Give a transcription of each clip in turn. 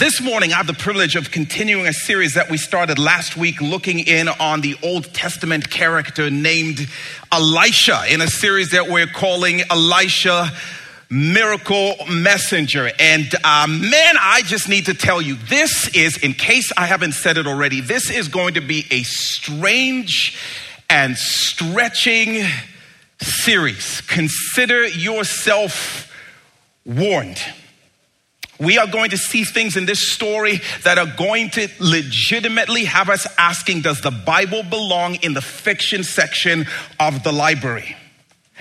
This morning, I have the privilege of continuing a series that we started last week looking in on the Old Testament character named Elisha in a series that we're calling Elisha Miracle Messenger. And uh, man, I just need to tell you, this is, in case I haven't said it already, this is going to be a strange and stretching series. Consider yourself warned. We are going to see things in this story that are going to legitimately have us asking Does the Bible belong in the fiction section of the library?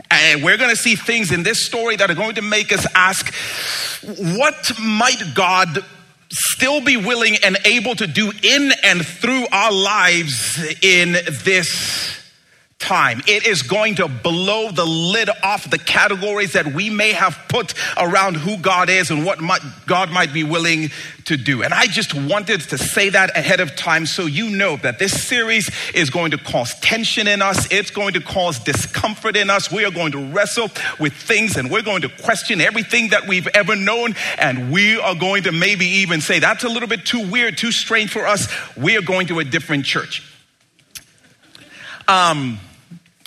And we're going to see things in this story that are going to make us ask What might God still be willing and able to do in and through our lives in this time. It is going to blow the lid off the categories that we may have put around who God is and what might, God might be willing to do. And I just wanted to say that ahead of time so you know that this series is going to cause tension in us. It's going to cause discomfort in us. We are going to wrestle with things and we're going to question everything that we've ever known. And we are going to maybe even say, that's a little bit too weird, too strange for us. We are going to a different church. Um,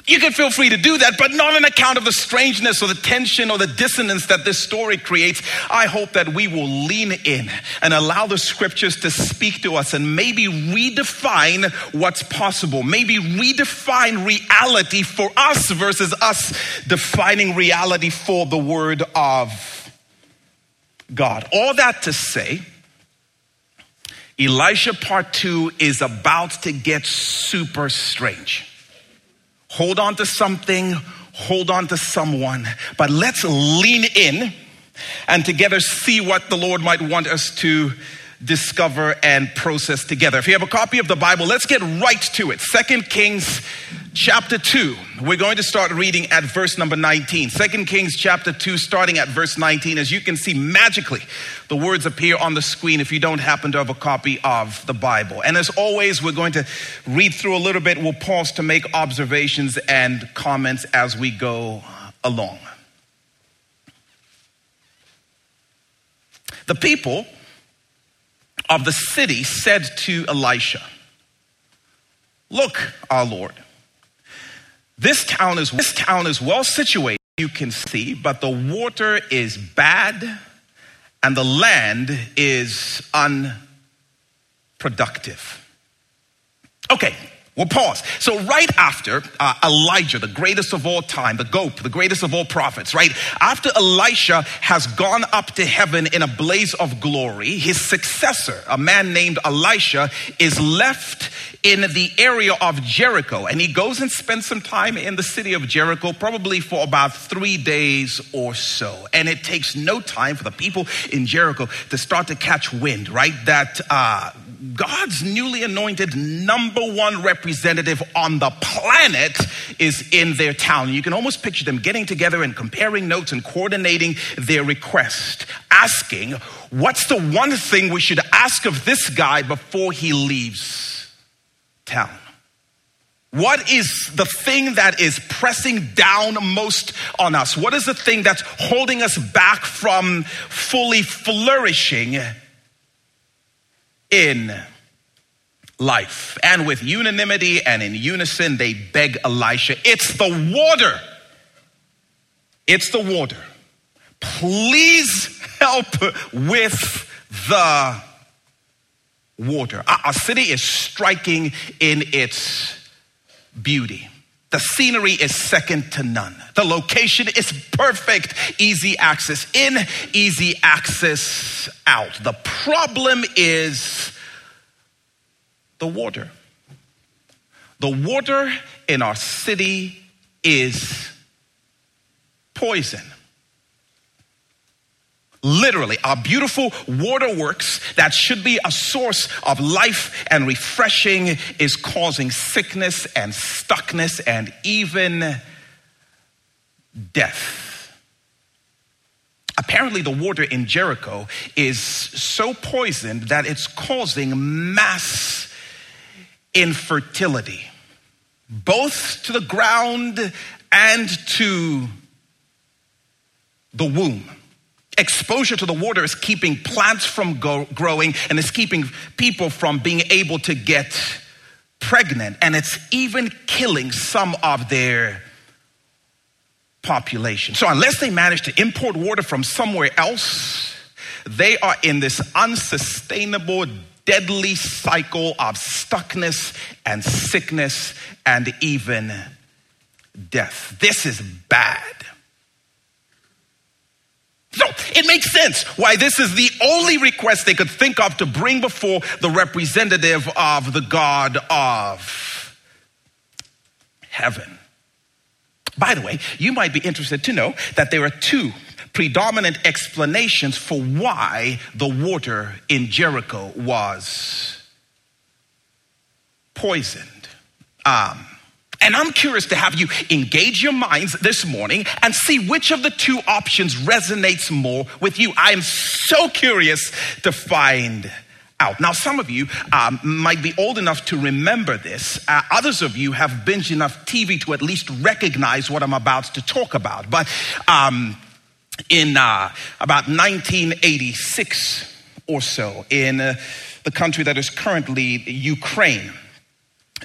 you can feel free to do that, but not on account of the strangeness or the tension or the dissonance that this story creates. I hope that we will lean in and allow the scriptures to speak to us and maybe redefine what's possible, maybe redefine reality for us versus us defining reality for the word of God. All that to say, Elisha part two is about to get super strange hold on to something, hold on to someone, but let's lean in and together see what the Lord might want us to discover and process together. If you have a copy of the Bible, let's get right to it. Second Kings chapter 2. We're going to start reading at verse number 19. Second Kings chapter 2 starting at verse 19. As you can see magically, the words appear on the screen if you don't happen to have a copy of the Bible. And as always, we're going to read through a little bit. We'll pause to make observations and comments as we go along. The people of the city said to Elisha, Look, our Lord, this town is, this town is well situated, you can see, but the water is bad and the land is unproductive. Okay, We'll pause. So, right after uh, Elijah, the greatest of all time, the GOAT, the greatest of all prophets, right? After Elijah has gone up to heaven in a blaze of glory, his successor, a man named Elisha, is left in the area of Jericho. And he goes and spends some time in the city of Jericho, probably for about three days or so. And it takes no time for the people in Jericho to start to catch wind, right? That uh, God's newly anointed number one representative on the planet is in their town. You can almost picture them getting together and comparing notes and coordinating their request, asking, What's the one thing we should ask of this guy before he leaves town? What is the thing that is pressing down most on us? What is the thing that's holding us back from fully flourishing in life. And with unanimity and in unison, they beg Elisha, It's the water. It's the water. Please help with the water. Our city is striking in its beauty. The scenery is second to none. The location is perfect, easy access in, easy access out. The problem is the water. The water in our city is poison. Literally, our beautiful waterworks that should be a source of life and refreshing is causing sickness and stuckness and even death. Apparently, the water in Jericho is so poisoned that it's causing mass infertility, both to the ground and to the womb. Exposure to the water is keeping plants from go- growing and it's keeping people from being able to get pregnant. And it's even killing some of their population. So, unless they manage to import water from somewhere else, they are in this unsustainable, deadly cycle of stuckness and sickness and even death. This is bad. So it makes sense why this is the only request they could think of to bring before the representative of the God of heaven. By the way, you might be interested to know that there are two predominant explanations for why the water in Jericho was poisoned. Um, and I'm curious to have you engage your minds this morning and see which of the two options resonates more with you. I am so curious to find out. Now, some of you um, might be old enough to remember this. Uh, others of you have binged enough TV to at least recognize what I'm about to talk about. But um, in uh, about 1986 or so, in uh, the country that is currently Ukraine,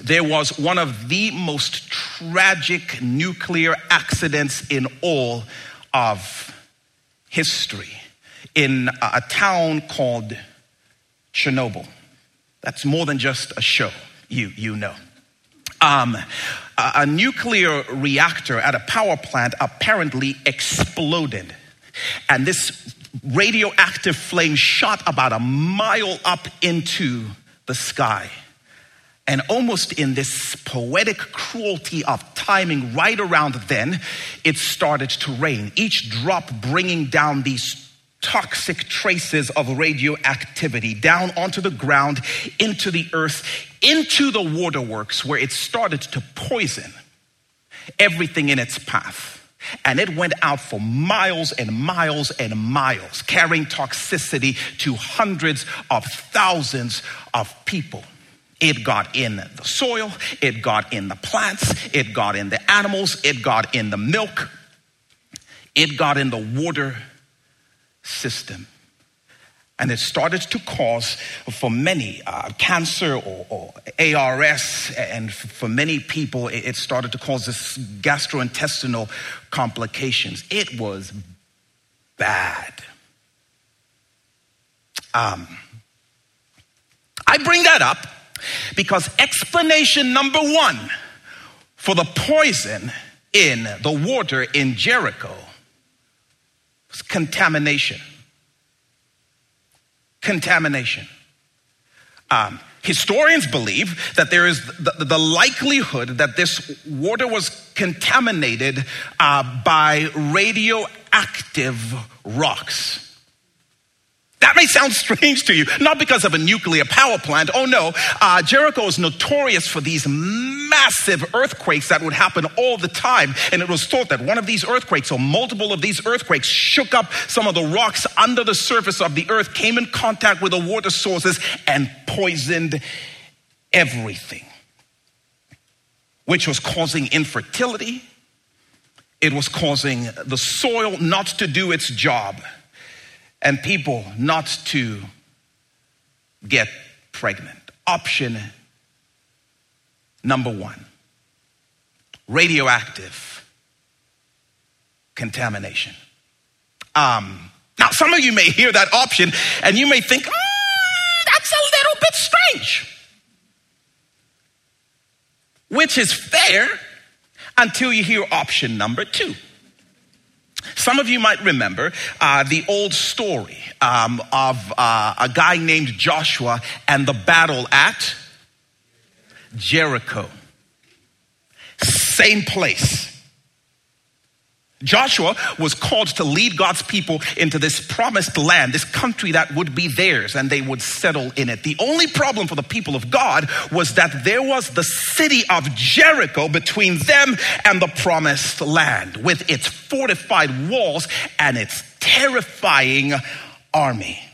there was one of the most tragic nuclear accidents in all of history in a town called Chernobyl. That's more than just a show, you, you know. Um, a, a nuclear reactor at a power plant apparently exploded. And this radioactive flame shot about a mile up into the sky. And almost in this poetic cruelty of timing, right around then, it started to rain, each drop bringing down these toxic traces of radioactivity down onto the ground, into the earth, into the waterworks, where it started to poison everything in its path. And it went out for miles and miles and miles, carrying toxicity to hundreds of thousands of people. It got in the soil, it got in the plants, it got in the animals, it got in the milk, it got in the water system. And it started to cause for many uh, cancer or, or, ARS, and for many people, it started to cause this gastrointestinal complications. It was bad. Um, I bring that up because explanation number one for the poison in the water in Jericho was contamination. Contamination. Um, historians believe that there is the, the, likelihood that this water was contaminated uh, by radioactive rocks. That may sound strange to you, not because of a nuclear power plant. Oh no, uh, Jericho is notorious for these massive earthquakes that would happen all the time. And it was thought that one of these earthquakes or multiple of these earthquakes shook up some of the rocks under the surface of the earth, came in contact with the water sources, and poisoned everything, which was causing infertility. It was causing the soil not to do its job and people not to get pregnant. Option number one radioactive contamination. Um, now, some of you may hear that option and you may think, mm, that's a little bit strange. Which is fair until you hear option number two. Some of you might remember uh, the old story um, of uh, a guy named Joshua and the battle at Jericho. Same place. Joshua was called to lead God's people into this promised land, this country that would be theirs, and they would settle in it. The only problem for the people of God was that there was the city of Jericho between them and the promised land, with its fortified walls and its terrifying army.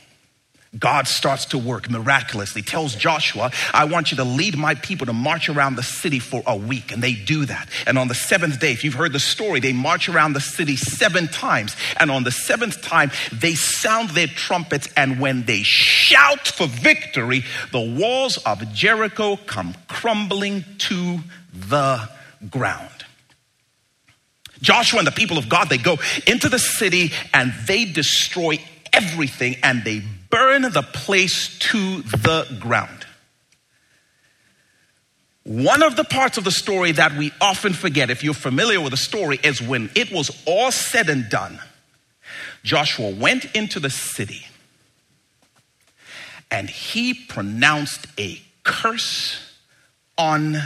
God starts to work miraculously, tells Joshua, I want you to lead my people to march around the city for a week. And they do that. And on the seventh day, if you've heard the story, they march around the city seven times. And on the seventh time, they sound their trumpets. And when they shout for victory, the walls of Jericho come crumbling to the ground. Joshua and the people of God, they go into the city and they destroy everything and they burn the place to the ground. One of the parts of the story that we often forget, if you're familiar with the story, is when it was all said and done, Joshua went into the city and he pronounced a curse on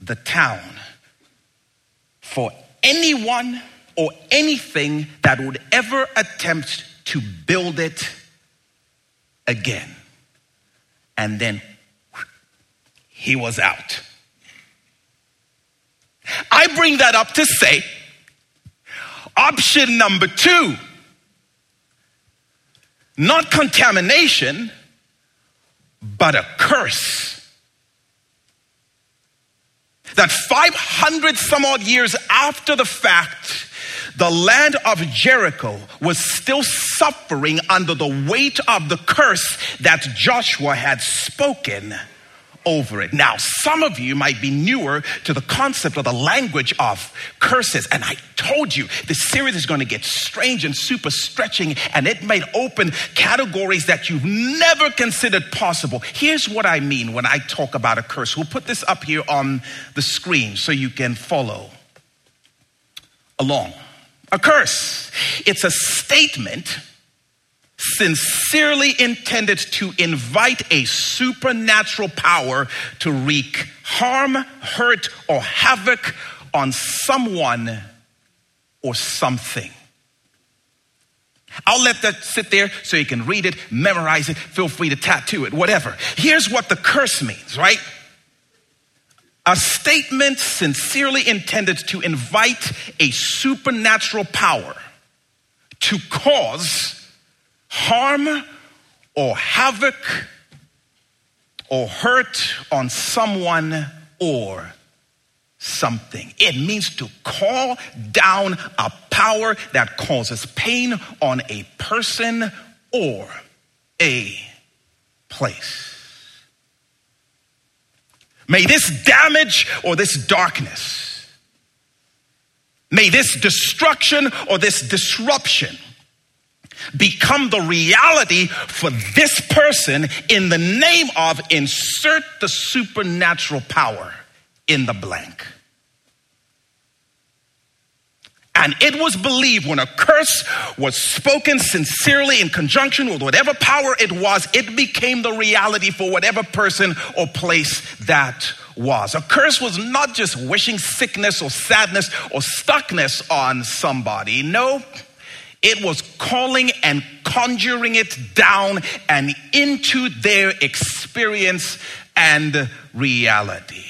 the town for anyone or anything that would ever attempt to build it again. And then he was out. I bring that up to say option number two, not contamination, but a curse. That 500 some odd years after the fact, the land of Jericho was still suffering under the weight of the curse that Joshua had spoken over it. Now, some of you might be newer to the concept of the language of curses. And I told you this series is going to get strange and super stretching, and it might open categories that you've never considered possible. Here's what I mean when I talk about a curse. We'll put this up here on the screen so you can follow along a curse. It's a statement sincerely intended to invite a supernatural power to wreak harm, hurt, or havoc on someone or something. I'll let that sit there so you can read it, memorize it, feel free to tattoo it, whatever. Here's what the curse means, right? A statement sincerely intended to invite a supernatural power to cause harm or havoc or hurt on someone or something. It means to call down a power that causes pain on a person or a place. May this damage or this darkness, may this destruction or this disruption become the reality for this person in the name of insert the supernatural power in the blank. And it was believed when a curse was spoken sincerely in conjunction with whatever power it was, it became the reality for whatever person or place that was. A curse was not just wishing sickness or sadness or stuckness on somebody. No, it was calling and conjuring it down and into their experience and reality.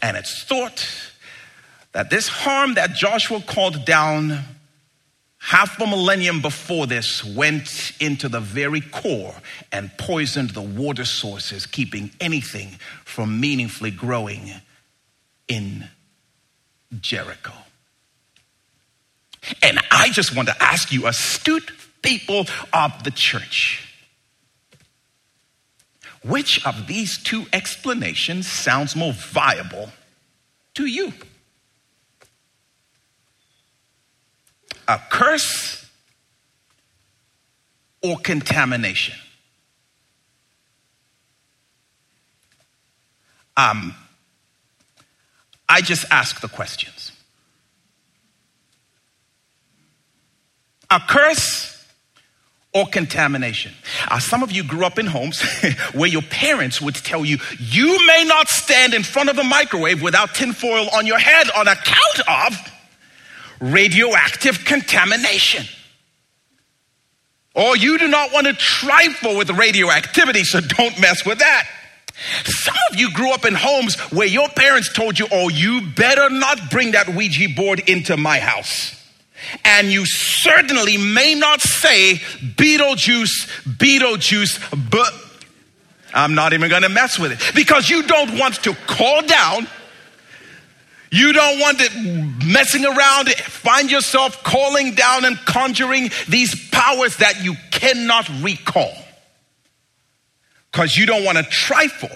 And it's thought that this harm that Joshua called down half a millennium before this went into the very core and poisoned the water sources, keeping anything from meaningfully growing in Jericho. And I just want to ask you, astute people of the church, which of these two explanations sounds more viable to you? A curse or contamination. Um, I just ask the questions. A curse or contamination. Uh, some of you grew up in homes where your parents would tell you, you may not stand in front of a microwave without tinfoil on your head on account of radioactive contamination. Or you do not want to trifle with radioactivity, so don't mess with that. Some of you grew up in homes where your parents told you, oh, you better not bring that Ouija board into my house. And you certainly may not say Beetlejuice, Beetlejuice, but I'm not even gonna mess with it because you don't want to call down. You don't want it messing around, find yourself calling down and conjuring these powers that you cannot recall because you don't want to trifle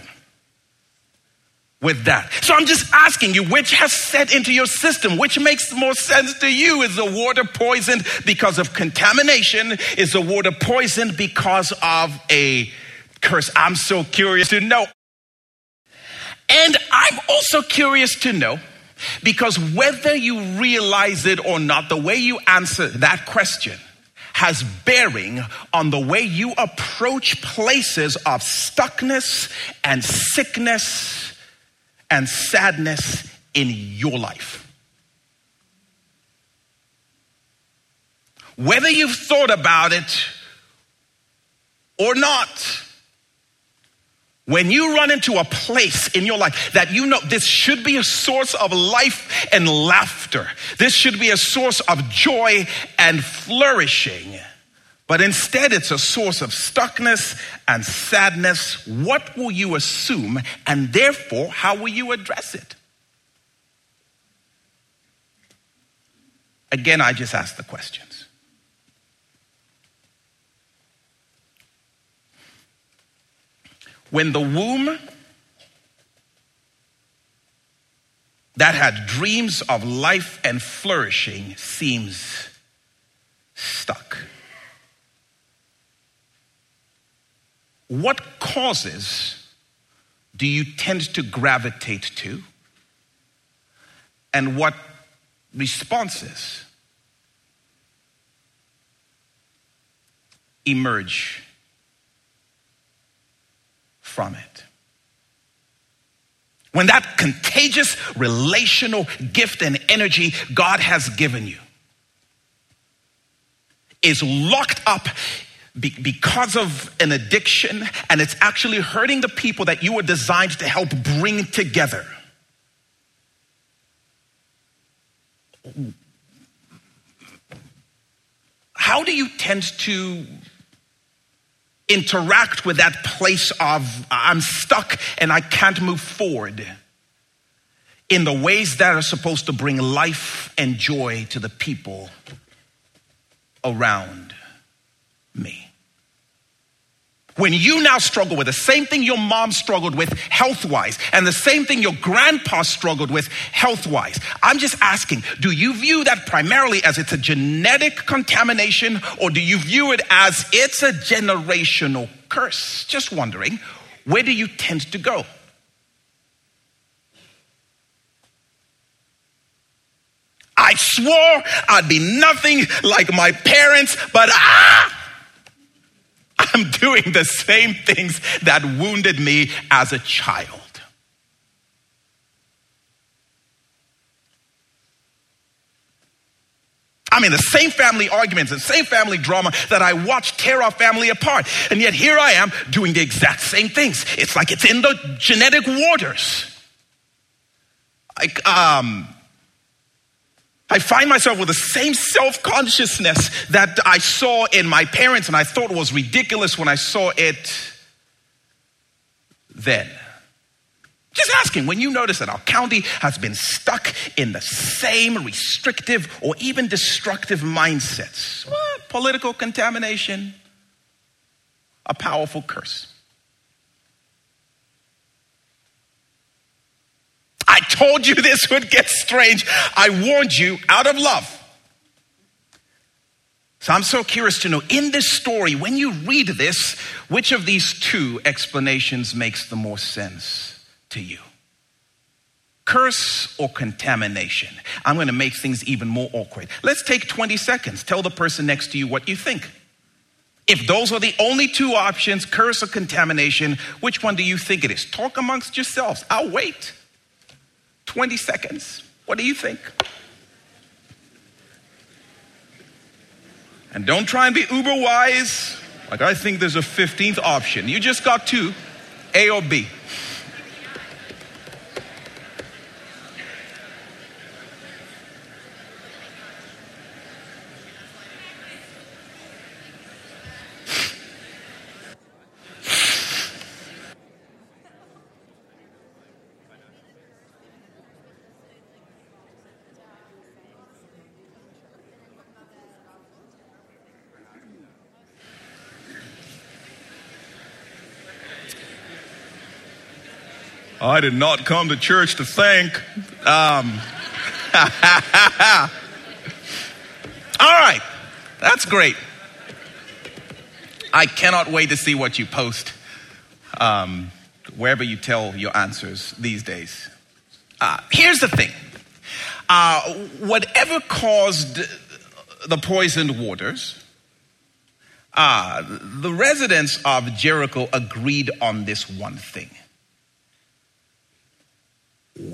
with that. So I'm just asking you, which has set into your system? Which makes more sense to you? Is the water poisoned because of contamination? Is the water poisoned because of a curse? I'm so curious to know. And I'm also curious to know because whether you realize it or not, the way you answer that question has bearing on the way you approach places of stuckness and sickness and sadness in your life. Whether you've thought about it or not, when you run into a place in your life that you know this should be a source of life and laughter, this should be a source of joy and flourishing, but instead it's a source of stuckness and sadness, what will you assume? And therefore, how will you address it? Again, I just ask the questions. When the womb that had dreams of life and flourishing seems stuck. What causes do you tend to gravitate to? And what responses emerge from it. When that contagious relational gift and energy God has given you is locked up because of an addiction and it's actually hurting the people that you were designed to help bring together. How do you tend to interact with that place of I'm stuck and I can't move forward in the ways that are supposed to bring life and joy to the people around me. When you now struggle with the same thing your mom struggled with health wise and the same thing your grandpa struggled with health wise, I'm just asking do you view that primarily as it's a genetic contamination or do you view it as it's a generational curse? Just wondering, where do you tend to go? I swore I'd be nothing like my parents, but ah! I'm doing the same things that wounded me as a child. I mean, the same family arguments and same family drama that I watched tear our family apart. And yet here I am doing the exact same things. It's like it's in the genetic waters. Like, um, I find myself with the same self consciousness that I saw in my parents, and I thought was ridiculous when I saw it then. Just asking when you notice that our county has been stuck in the same restrictive or even destructive mindsets. Political contamination, a powerful curse. I told you this would get strange. I warned you out of love. So I'm so curious to know in this story, when you read this, which of these two explanations makes the most sense to you? Curse or contamination? I'm going to make things even more awkward. Let's take 20 seconds. Tell the person next to you what you think. If those are the only two options, curse or contamination, which one do you think it is? Talk amongst yourselves. I'll wait. 20 seconds. What do you think? And don't try and be uber wise. Like I think there's a 15th option. You just got two A or B. I did not come to church to thank. Um, all right, that's great. I cannot wait to see what you post um, wherever you tell your answers these days. Uh, here's the thing uh, whatever caused the poisoned waters, uh, the residents of Jericho agreed on this one thing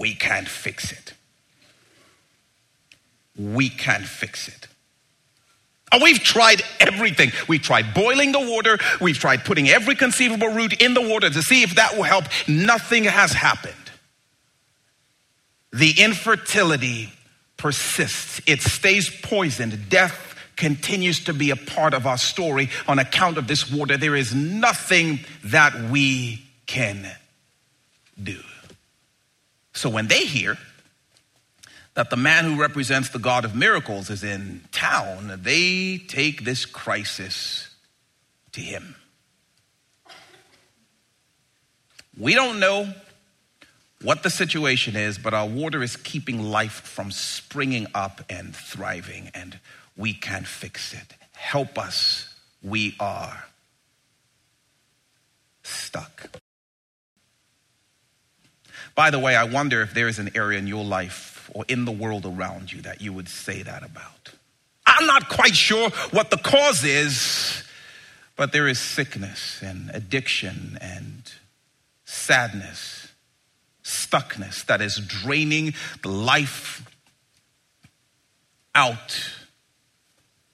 we can't fix it. We can't fix it. And we've tried everything. We've tried boiling the water. We've tried putting every conceivable root in the water to see if that will help. Nothing has happened. The infertility persists, it stays poisoned. Death continues to be a part of our story on account of this water. There is nothing that we can do. So when they hear that the man who represents the God of miracles is in town, they take this crisis to him. We don't know what the situation is, but our water is keeping life from springing up and thriving, and we can't fix it. Help us. We are stuck. By the way, I wonder if there is an area in your life or in the world around you that you would say that about. I'm not quite sure what the cause is, but there is sickness and addiction and sadness, stuckness that is draining the life out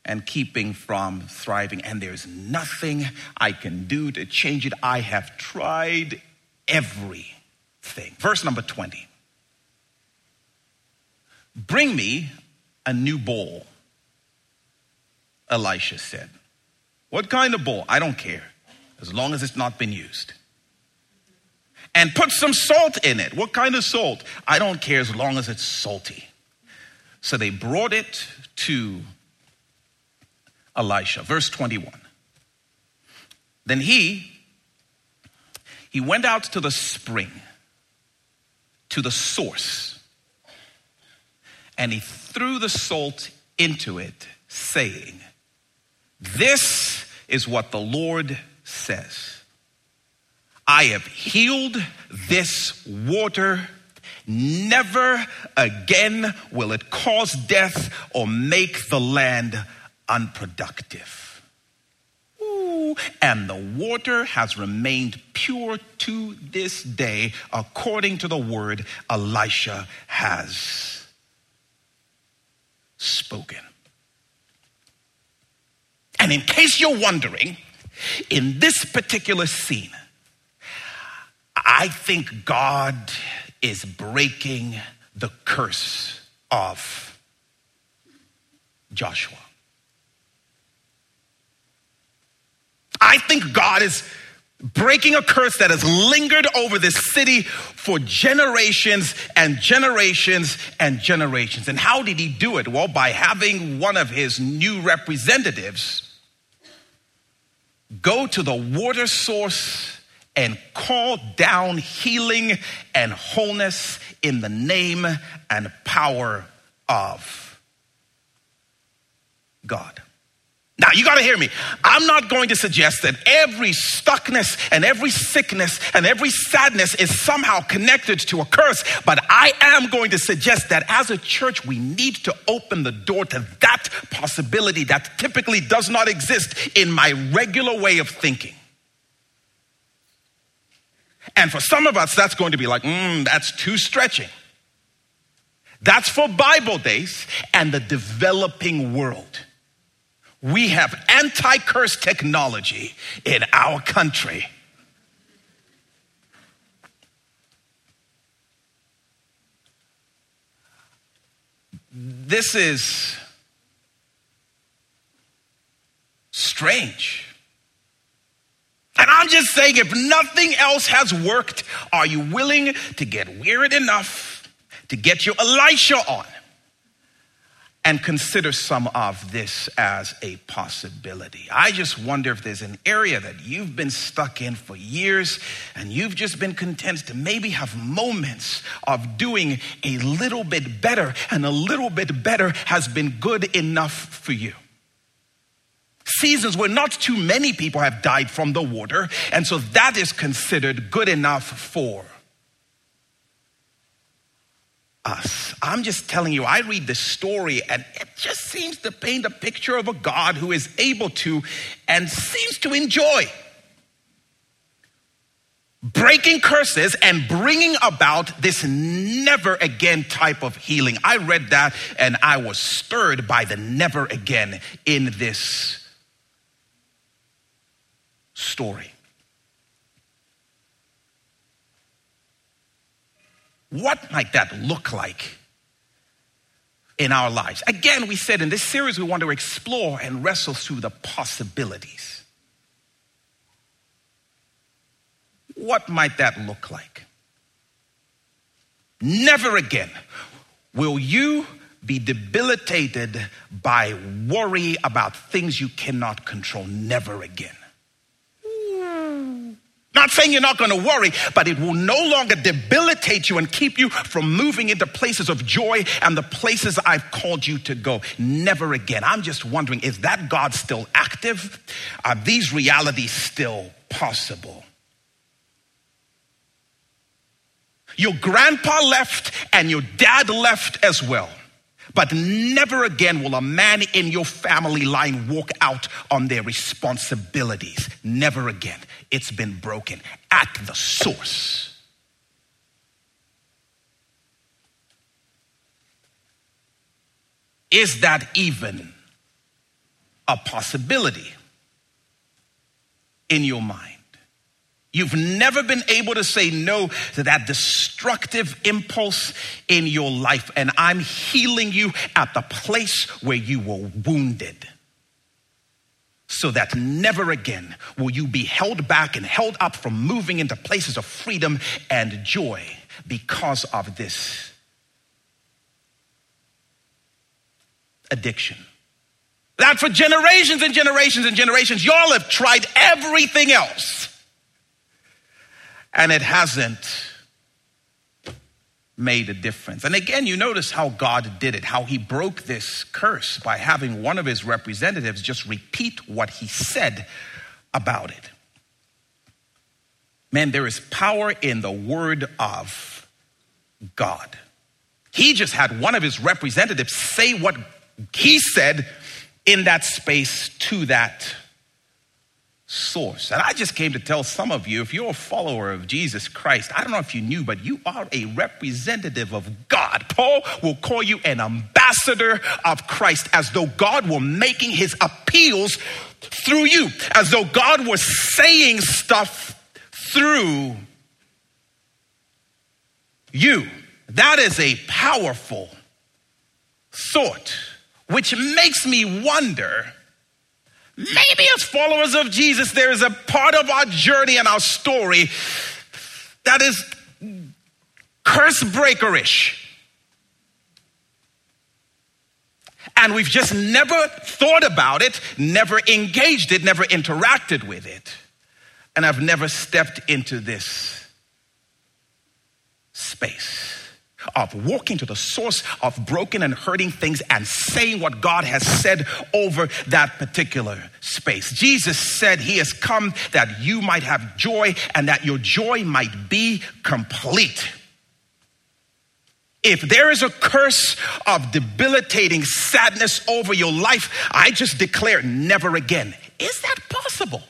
and keeping from thriving. And there's nothing I can do to change it. I have tried every thing. Verse number 20. Bring me a new bowl, Elisha said. What kind of bowl? I don't care, as long as it's not been used. And put some salt in it. What kind of salt? I don't care as long as it's salty. So they brought it to Elisha. Verse 21. Then he he went out to the spring to the source. And he threw the salt into it, saying, This is what the Lord says I have healed this water. Never again will it cause death or make the land unproductive and the water has remained pure to this day, according to the word Elisha has spoken. And in case you're wondering, in this particular scene, I think God is breaking the curse of Joshua. I think God is breaking a curse that has lingered over this city for generations and generations and generations. And how did he do it? Well, by having one of his new representatives go to the water source and call down healing and wholeness in the name and power of God. Now, you got to hear me. I'm not going to suggest that every stuckness and every sickness and every sadness is somehow connected to a curse, but I am going to suggest that as a church, we need to open the door to that possibility that typically does not exist in my regular way of thinking. And for some of us, that's going to be like, mm, that's too stretching. That's for Bible days and the developing world. We have anti curse technology in our country. This is strange. And I'm just saying, if nothing else has worked, are you willing to get weird enough to get your Elisha on? And consider some of this as a possibility. I just wonder if there's an area that you've been stuck in for years and you've just been content to maybe have moments of doing a little bit better, and a little bit better has been good enough for you seasons where not too many people have died from the water, and so that is considered good enough for us. I'm just telling you, I read this story and it just seems to paint a picture of a God who is able to and seems to enjoy breaking curses and bringing about this never again type of healing. I read that and I was stirred by the never again in this story. What might that look like in our lives? Again, we said in this series we want to explore and wrestle through the possibilities. What might that look like? Never again will you be debilitated by worry about things you cannot control. Never again. Not saying you're not going to worry, but it will no longer debilitate you and keep you from moving into places of joy and the places I've called you to go. Never again. I'm just wondering is that God still active? Are these realities still possible? Your grandpa left and your dad left as well. But never again will a man in your family line walk out on their responsibilities. Never again. It's been broken at the source. Is that even a possibility in your mind? You've never been able to say no to that destructive impulse in your life, and I'm healing you at the place where you were wounded so that never again will you be held back and held up from moving into places of freedom and joy because of this addiction. That for generations and generations and generations, y'all have tried everything else and it hasn't made a difference. And again, you notice how God did it, how he broke this curse by having one of his representatives just repeat what he said about it. Man, there is power in the word of God. He just had one of his representatives say what he said in that space to that source. And I just came to tell some of you if you're a follower of Jesus Christ, I don't know if you knew, but you are a representative of God. Paul will call you an ambassador of Christ as though God were making his appeals through you, as though God was saying stuff through you. That is a powerful thought, which makes me wonder Maybe as followers of Jesus, there is a part of our journey and our story that is curse breakerish. And we've just never thought about it, never engaged it, never interacted with it. And I've never stepped into this space of walking to the source of broken and hurting things and saying what God has said over that particular space. Jesus said he has come that you might have joy and that your joy might be complete. If there is a curse of debilitating sadness over your life, I just declare never again. Is that possible?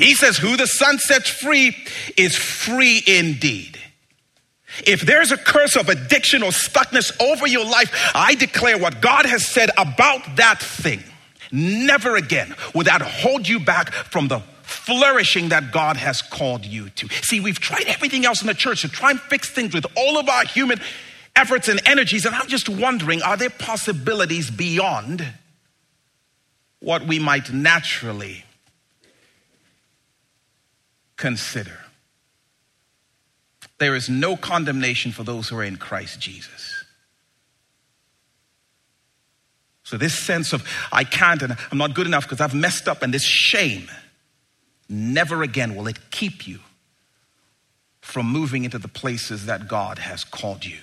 He says, Who the Son sets free is free indeed. If there's a curse of addiction or stuckness over your life, I declare what God has said about that thing. Never again will that hold you back from the flourishing that God has called you to. See, we've tried everything else in the church to try and fix things with all of our human efforts and energies, and I'm just wondering are there possibilities beyond what we might naturally consider. there is no condemnation for those who are in Christ Jesus. So, this sense of I can't and I'm not good enough because I've messed up, and this shame, never again will it keep you from moving into the places that God has called you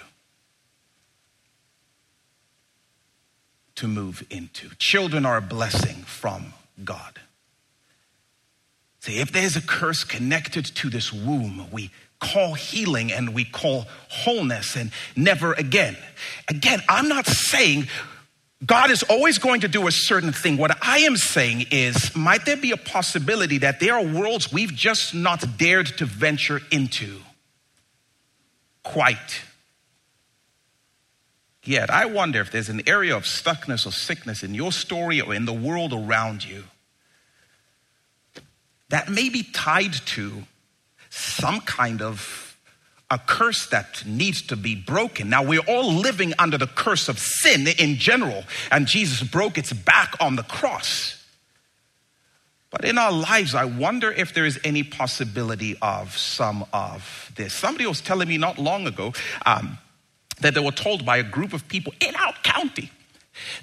to move into. Children are a blessing from God. See, if there's a curse connected to this womb, we call healing and we call wholeness and never again. Again, I'm not saying God is always going to do a certain thing. What I am saying is, might there be a possibility that there are worlds we've just not dared to venture into quite yet? I wonder if there's an area of stuckness or sickness in your story or in the world around you that may be tied to some kind of a curse that needs to be broken. Now, we're all living under the curse of sin in general, and Jesus broke its back on the cross. But in our lives, I wonder if there is any possibility of some of this. Somebody was telling me not long ago um, that they were told by a group of people in our county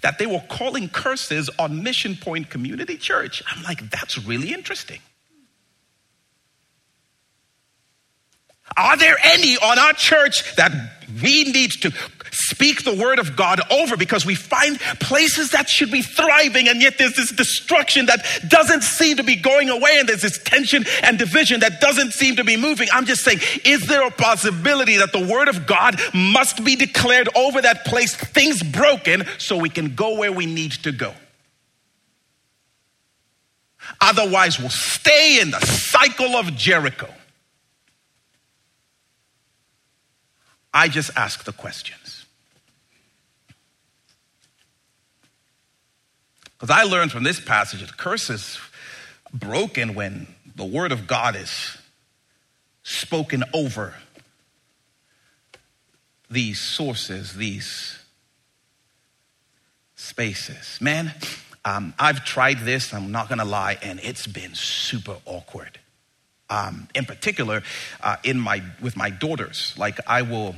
that they were calling curses on Mission Point Community Church. I'm like, that's really interesting. Are there any on our church that we need to speak the word of God over because we find places that should be thriving and yet there's this destruction that doesn't seem to be going away and there's this tension and division that doesn't seem to be moving. I'm just saying, is there a possibility that the word of God must be declared over that place, things broken, so we can go where we need to go? Otherwise, we'll stay in the cycle of Jericho. I just ask the questions. Because I learned from this passage that the curse is broken when the word of God is spoken over these sources, these spaces. Man, um, I've tried this, I'm not gonna lie, and it's been super awkward um, in particular uh, in my with my daughters. Like i will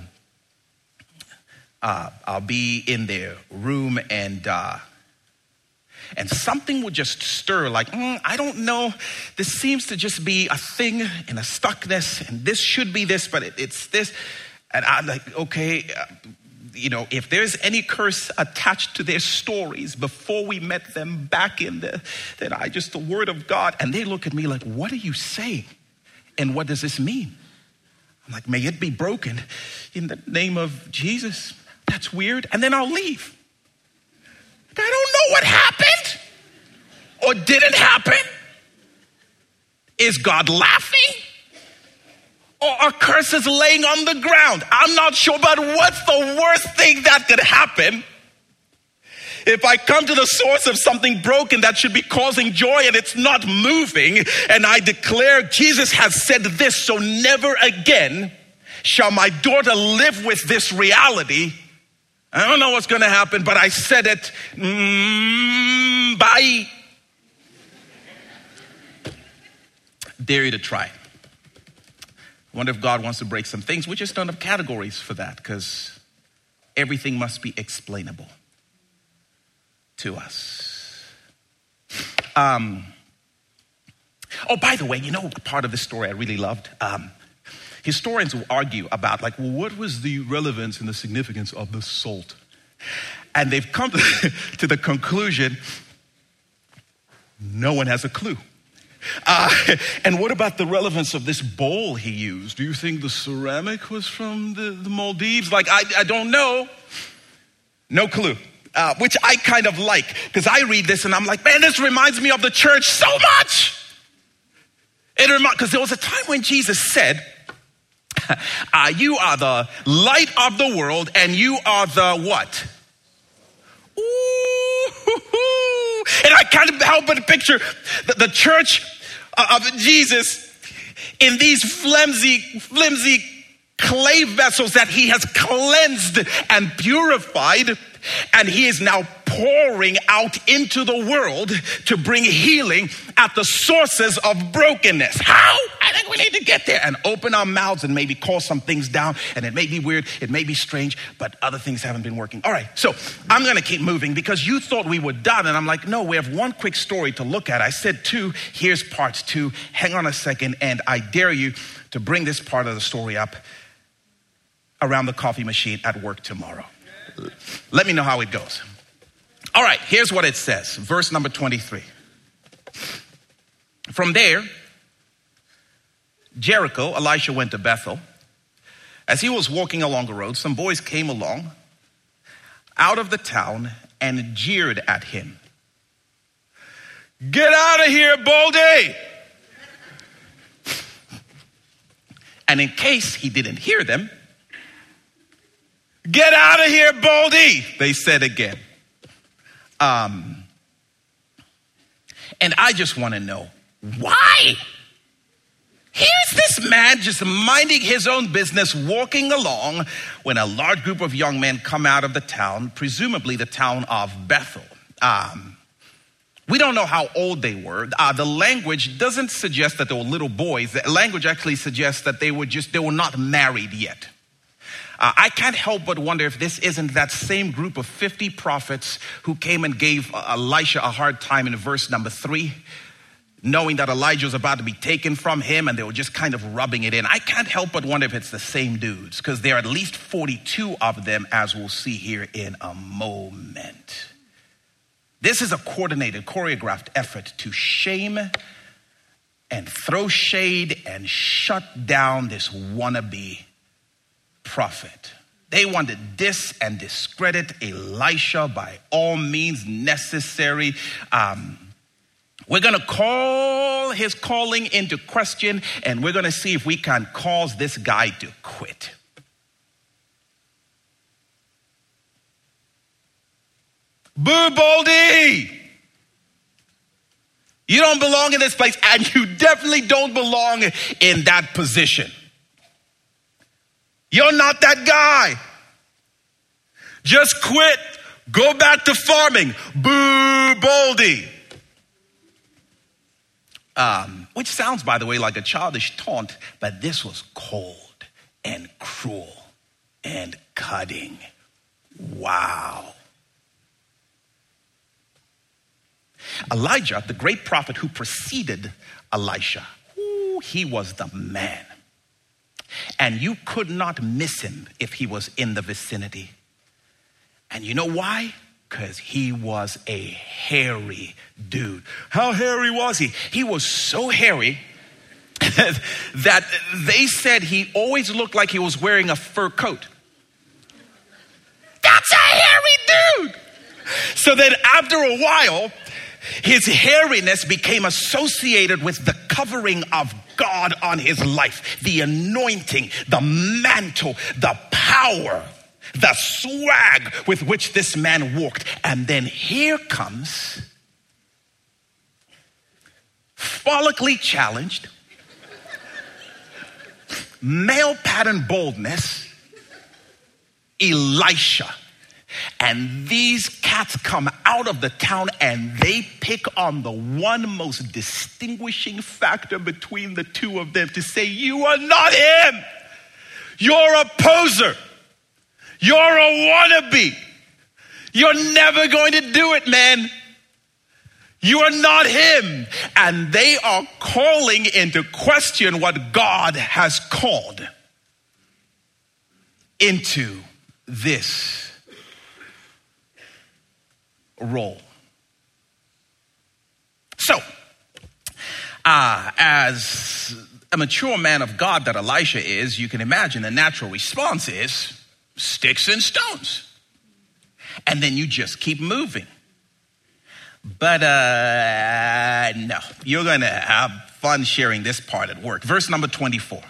uh, i'll be in their room and uh, and something will just stir like mm, i don't know. This seems to just be a thing and a stuckness and this should be this but it, it's this. And i'm like okay uh, you know, if there's any curse attached to their stories before we met them back in the, then I just, the word of God, and they look at me like, what are you saying? And what does this mean? I'm like, may it be broken in the name of Jesus. That's weird. And then I'll leave. I don't know what happened or didn't happen. Is God laughing? Or are curses laying on the ground? I'm not sure, but what's the worst thing that could happen? If I come to the source of something broken that should be causing joy and it's not moving, and I declare Jesus has said this, so never again shall my daughter live with this reality. I don't know what's going to happen, but I said it. Mm, bye. Dare you to try. Wonder if God wants to break some things. We just don't have categories for that because everything must be explainable to us. Um, oh, by the way, you know, part of the story I really loved. Um, historians will argue about, like, well, what was the relevance and the significance of the salt? And they've come to, to the conclusion no one has a clue. Uh, and what about the relevance of this bowl he used? Do you think the ceramic was from the, the Maldives? Like, I, I don't know. No clue uh, which I kind of like because I read this and I'm like, man, this reminds me of the church so much. It reminds because there was a time when Jesus said, uh, "You are the light of the world, and you are the what?" Ooh, and I can't help but picture the, the church of Jesus in these flimsy, flimsy clay vessels that he has cleansed and purified and he is now pouring out into the world to bring healing at the sources of brokenness. How? I think we need to get there and open our mouths and maybe call some things down. And it may be weird, it may be strange, but other things haven't been working. All right, so I'm going to keep moving because you thought we were done. And I'm like, no, we have one quick story to look at. I said two, here's part two. Hang on a second, and I dare you to bring this part of the story up around the coffee machine at work tomorrow. Let me know how it goes. All right, here's what it says, verse number 23. From there, Jericho, Elisha went to Bethel. As he was walking along the road, some boys came along out of the town and jeered at him. Get out of here, Baldy! And in case he didn't hear them, Get out of here, Baldy, they said again. Um, and I just want to know why? Here's this man just minding his own business, walking along, when a large group of young men come out of the town, presumably the town of Bethel. Um, we don't know how old they were. Uh, the language doesn't suggest that they were little boys. The language actually suggests that they were just they were not married yet. Uh, I can't help but wonder if this isn't that same group of 50 prophets who came and gave uh, Elisha a hard time in verse number three, knowing that Elijah was about to be taken from him and they were just kind of rubbing it in. I can't help but wonder if it's the same dudes because there are at least 42 of them, as we'll see here in a moment. This is a coordinated, choreographed effort to shame and throw shade and shut down this wannabe prophet. They wanted dis and discredit Elisha by all means necessary. Um, we're going to call his calling into question and we're going to see if we can cause this guy to quit. Boo Baldy! You don't belong in this place, and you definitely don't belong in that position. You're not that guy. Just quit. Go back to farming. Boo, Baldy. Um, which sounds, by the way, like a childish taunt, but this was cold and cruel and cutting. Wow. Elijah, the great prophet who preceded Elisha, ooh, he was the man. And you could not miss him if he was in the vicinity. And you know why? Because he was a hairy dude. How hairy was he? He was so hairy that they said he always looked like he was wearing a fur coat. That's a hairy dude. So then, after a while, his hairiness became associated with the covering of God on his life, the anointing, the mantle, the power, the swag with which this man walked. And then here comes follically challenged, male pattern boldness, Elisha and these cats come out of the town and they pick on the one most distinguishing factor between the two of them to say, You are not him. You're a poser. You're a wannabe. You're never going to do it, man. You are not him. And they are calling into question what God has called into this role. So, uh, as a mature man of God that Elisha is, you can imagine the natural response is sticks and stones. And then you just keep moving. But uh, no, you're going to have fun sharing this part at work. Verse number 24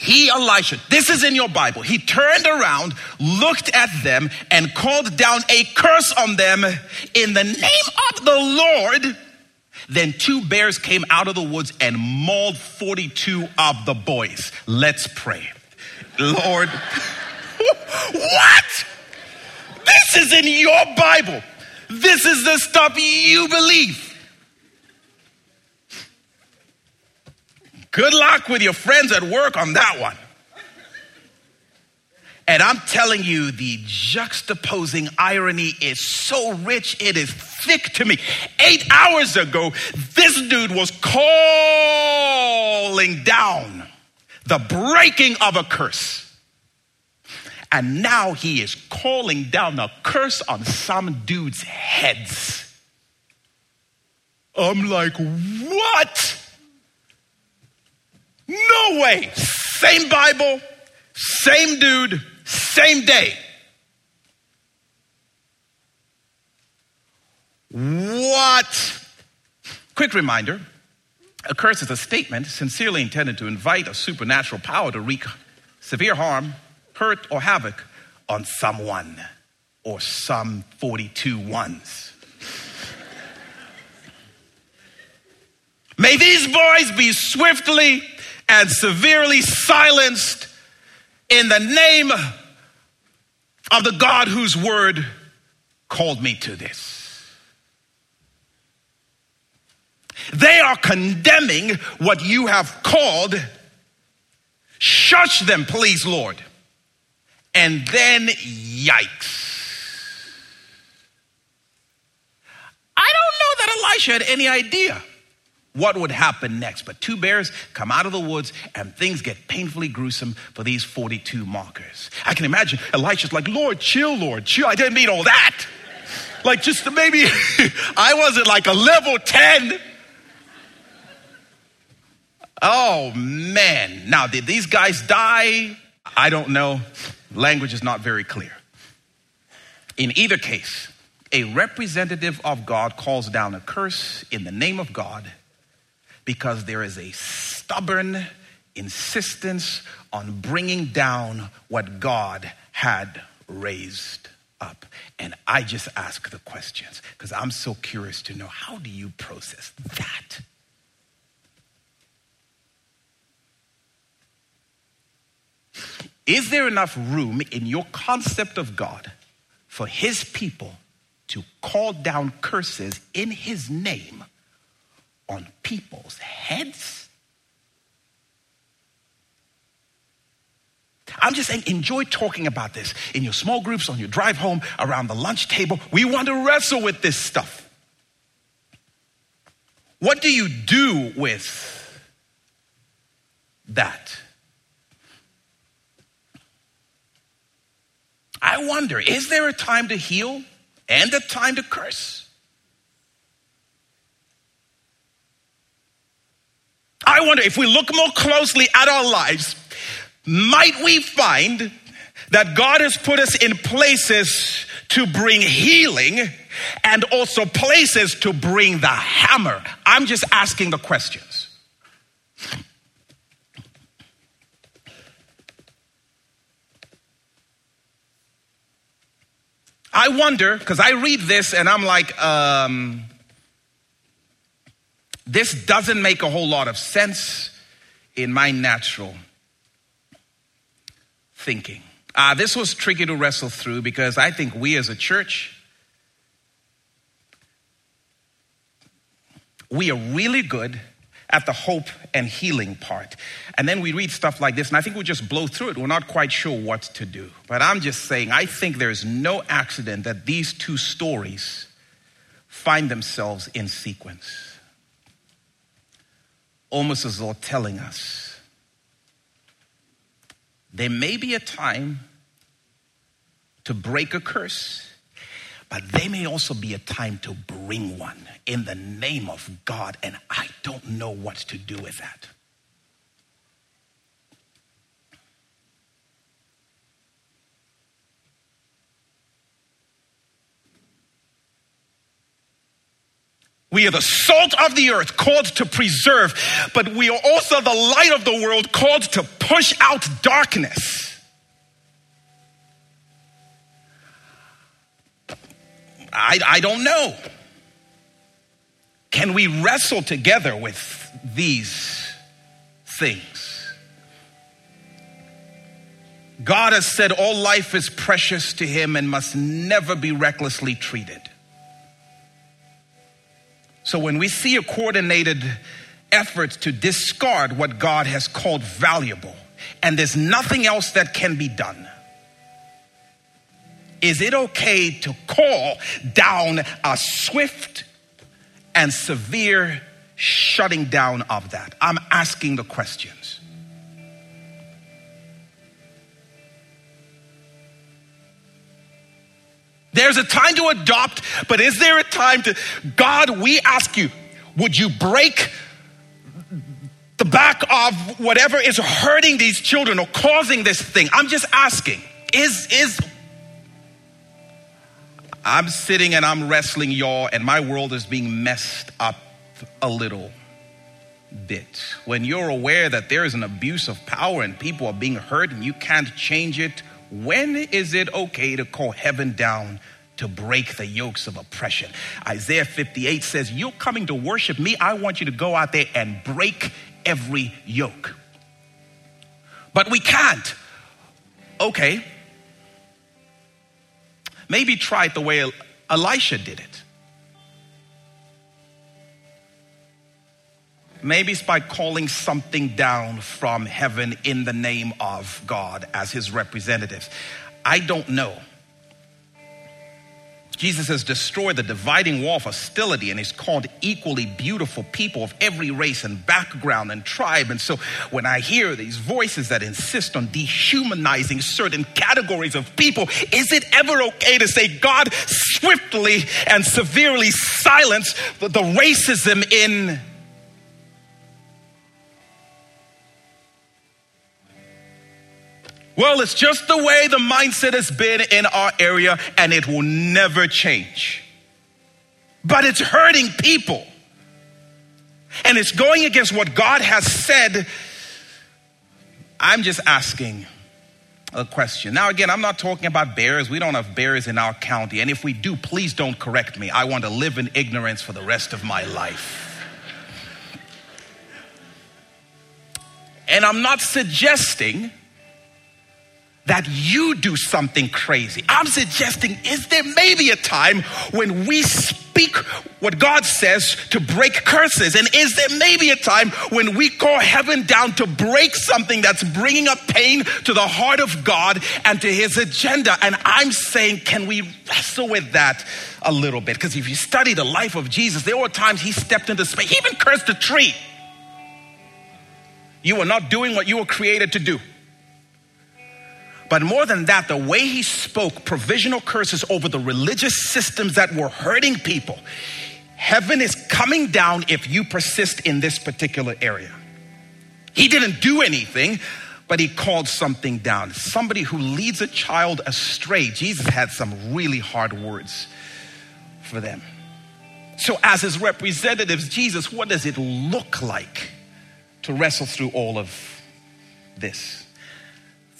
he, Elisha, this is in your Bible, he turned around, looked at them, and called down a curse on them in the name of the Lord. Then two bears came out of the woods and mauled 42 of the boys. Let's pray. Lord, what? This is in your Bible. This is the stuff you believe. Good luck with your friends at work on that one. And I'm telling you, the juxtaposing irony is so rich, it is thick to me. Eight hours ago, this dude was calling down the breaking of a curse. And now he is calling down a curse on some dude's heads. I'm like, what? No way. Same Bible, same dude, same day. What? Quick reminder a curse is a statement sincerely intended to invite a supernatural power to wreak severe harm, hurt, or havoc on someone or some 42 ones. May these boys be swiftly and severely silenced in the name of the God whose word called me to this. They are condemning what you have called. Shush them, please, Lord. And then, yikes. I don't know that Elisha had any idea what would happen next. But two bears come out of the woods and things get painfully gruesome for these 42 markers. I can imagine Elisha's like, Lord, chill, Lord, chill. I didn't mean all that. Like, just maybe I wasn't like a level 10. Oh, man. Now, did these guys die? I don't know. Language is not very clear. In either case, a representative of God calls down a curse in the name of God because there is a stubborn insistence on bringing down what God had raised up. And I just ask the questions because I'm so curious to know how do you process that? Is there enough room in your concept of God for his people to call down curses in his name on people's heads? I'm just saying, enjoy talking about this in your small groups, on your drive home, around the lunch table. We want to wrestle with this stuff. What do you do with that? I wonder, is there a time to heal and a time to curse? I wonder if we look more closely at our lives, might we find that God has put us in places to bring healing and also places to bring the hammer? I'm just asking the questions. I wonder, because I read this and I'm like, um, this doesn't make a whole lot of sense in my natural thinking. Uh, this was tricky to wrestle through because I think we as a church, we are really good at the hope and healing part. And then we read stuff like this, and I think we just blow through it. We're not quite sure what to do. But I'm just saying, I think there's no accident that these two stories find themselves in sequence. Almost as though telling us there may be a time to break a curse but there may also be a time to bring one in the name of God, and I don't know what to do with that. We are the salt of the earth called to preserve, but we are also the light of the world called to push out darkness. I, I don't know. Can we wrestle together with these things? God has said all life is precious to him and must never be recklessly treated. So when we see a coordinated effort to discard what God has called valuable, and there's nothing else that can be done. Is it okay to call down a swift and severe shutting down of that? I'm asking the questions. There's a time to adopt, but is there a time to, God, we ask you, would you break the back of whatever is hurting these children or causing this thing? I'm just asking, is, is, I'm sitting and I'm wrestling y'all, and my world is being messed up a little bit. When you're aware that there is an abuse of power and people are being hurt and you can't change it, when is it okay to call heaven down to break the yokes of oppression? Isaiah 58 says, You're coming to worship me. I want you to go out there and break every yoke. But we can't. Okay. Maybe try it the way Elisha did it. Maybe it's by calling something down from heaven in the name of God as his representatives. I don't know. Jesus has destroyed the dividing wall of hostility and he's called equally beautiful people of every race and background and tribe. And so when I hear these voices that insist on dehumanizing certain categories of people, is it ever okay to say God swiftly and severely silence the, the racism in Well, it's just the way the mindset has been in our area and it will never change. But it's hurting people. And it's going against what God has said. I'm just asking a question. Now, again, I'm not talking about bears. We don't have bears in our county. And if we do, please don't correct me. I want to live in ignorance for the rest of my life. And I'm not suggesting that you do something crazy. I'm suggesting, is there maybe a time when we speak what God says to break curses? And is there maybe a time when we call heaven down to break something that's bringing up pain to the heart of God and to his agenda? And I'm saying, can we wrestle with that a little bit? Because if you study the life of Jesus, there were times he stepped into space, he even cursed a tree. You are not doing what you were created to do. But more than that, the way he spoke provisional curses over the religious systems that were hurting people. Heaven is coming down if you persist in this particular area. He didn't do anything, but he called something down. Somebody who leads a child astray, Jesus had some really hard words for them. So, as his representatives, Jesus, what does it look like to wrestle through all of this?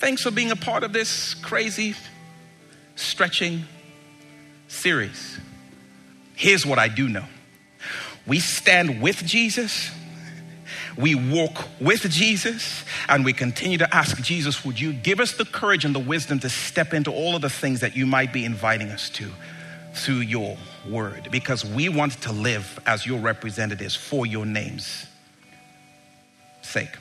Thanks for being a part of this crazy, stretching series. Here's what I do know we stand with Jesus, we walk with Jesus, and we continue to ask Jesus, would you give us the courage and the wisdom to step into all of the things that you might be inviting us to through your word? Because we want to live as your representatives for your name's sake.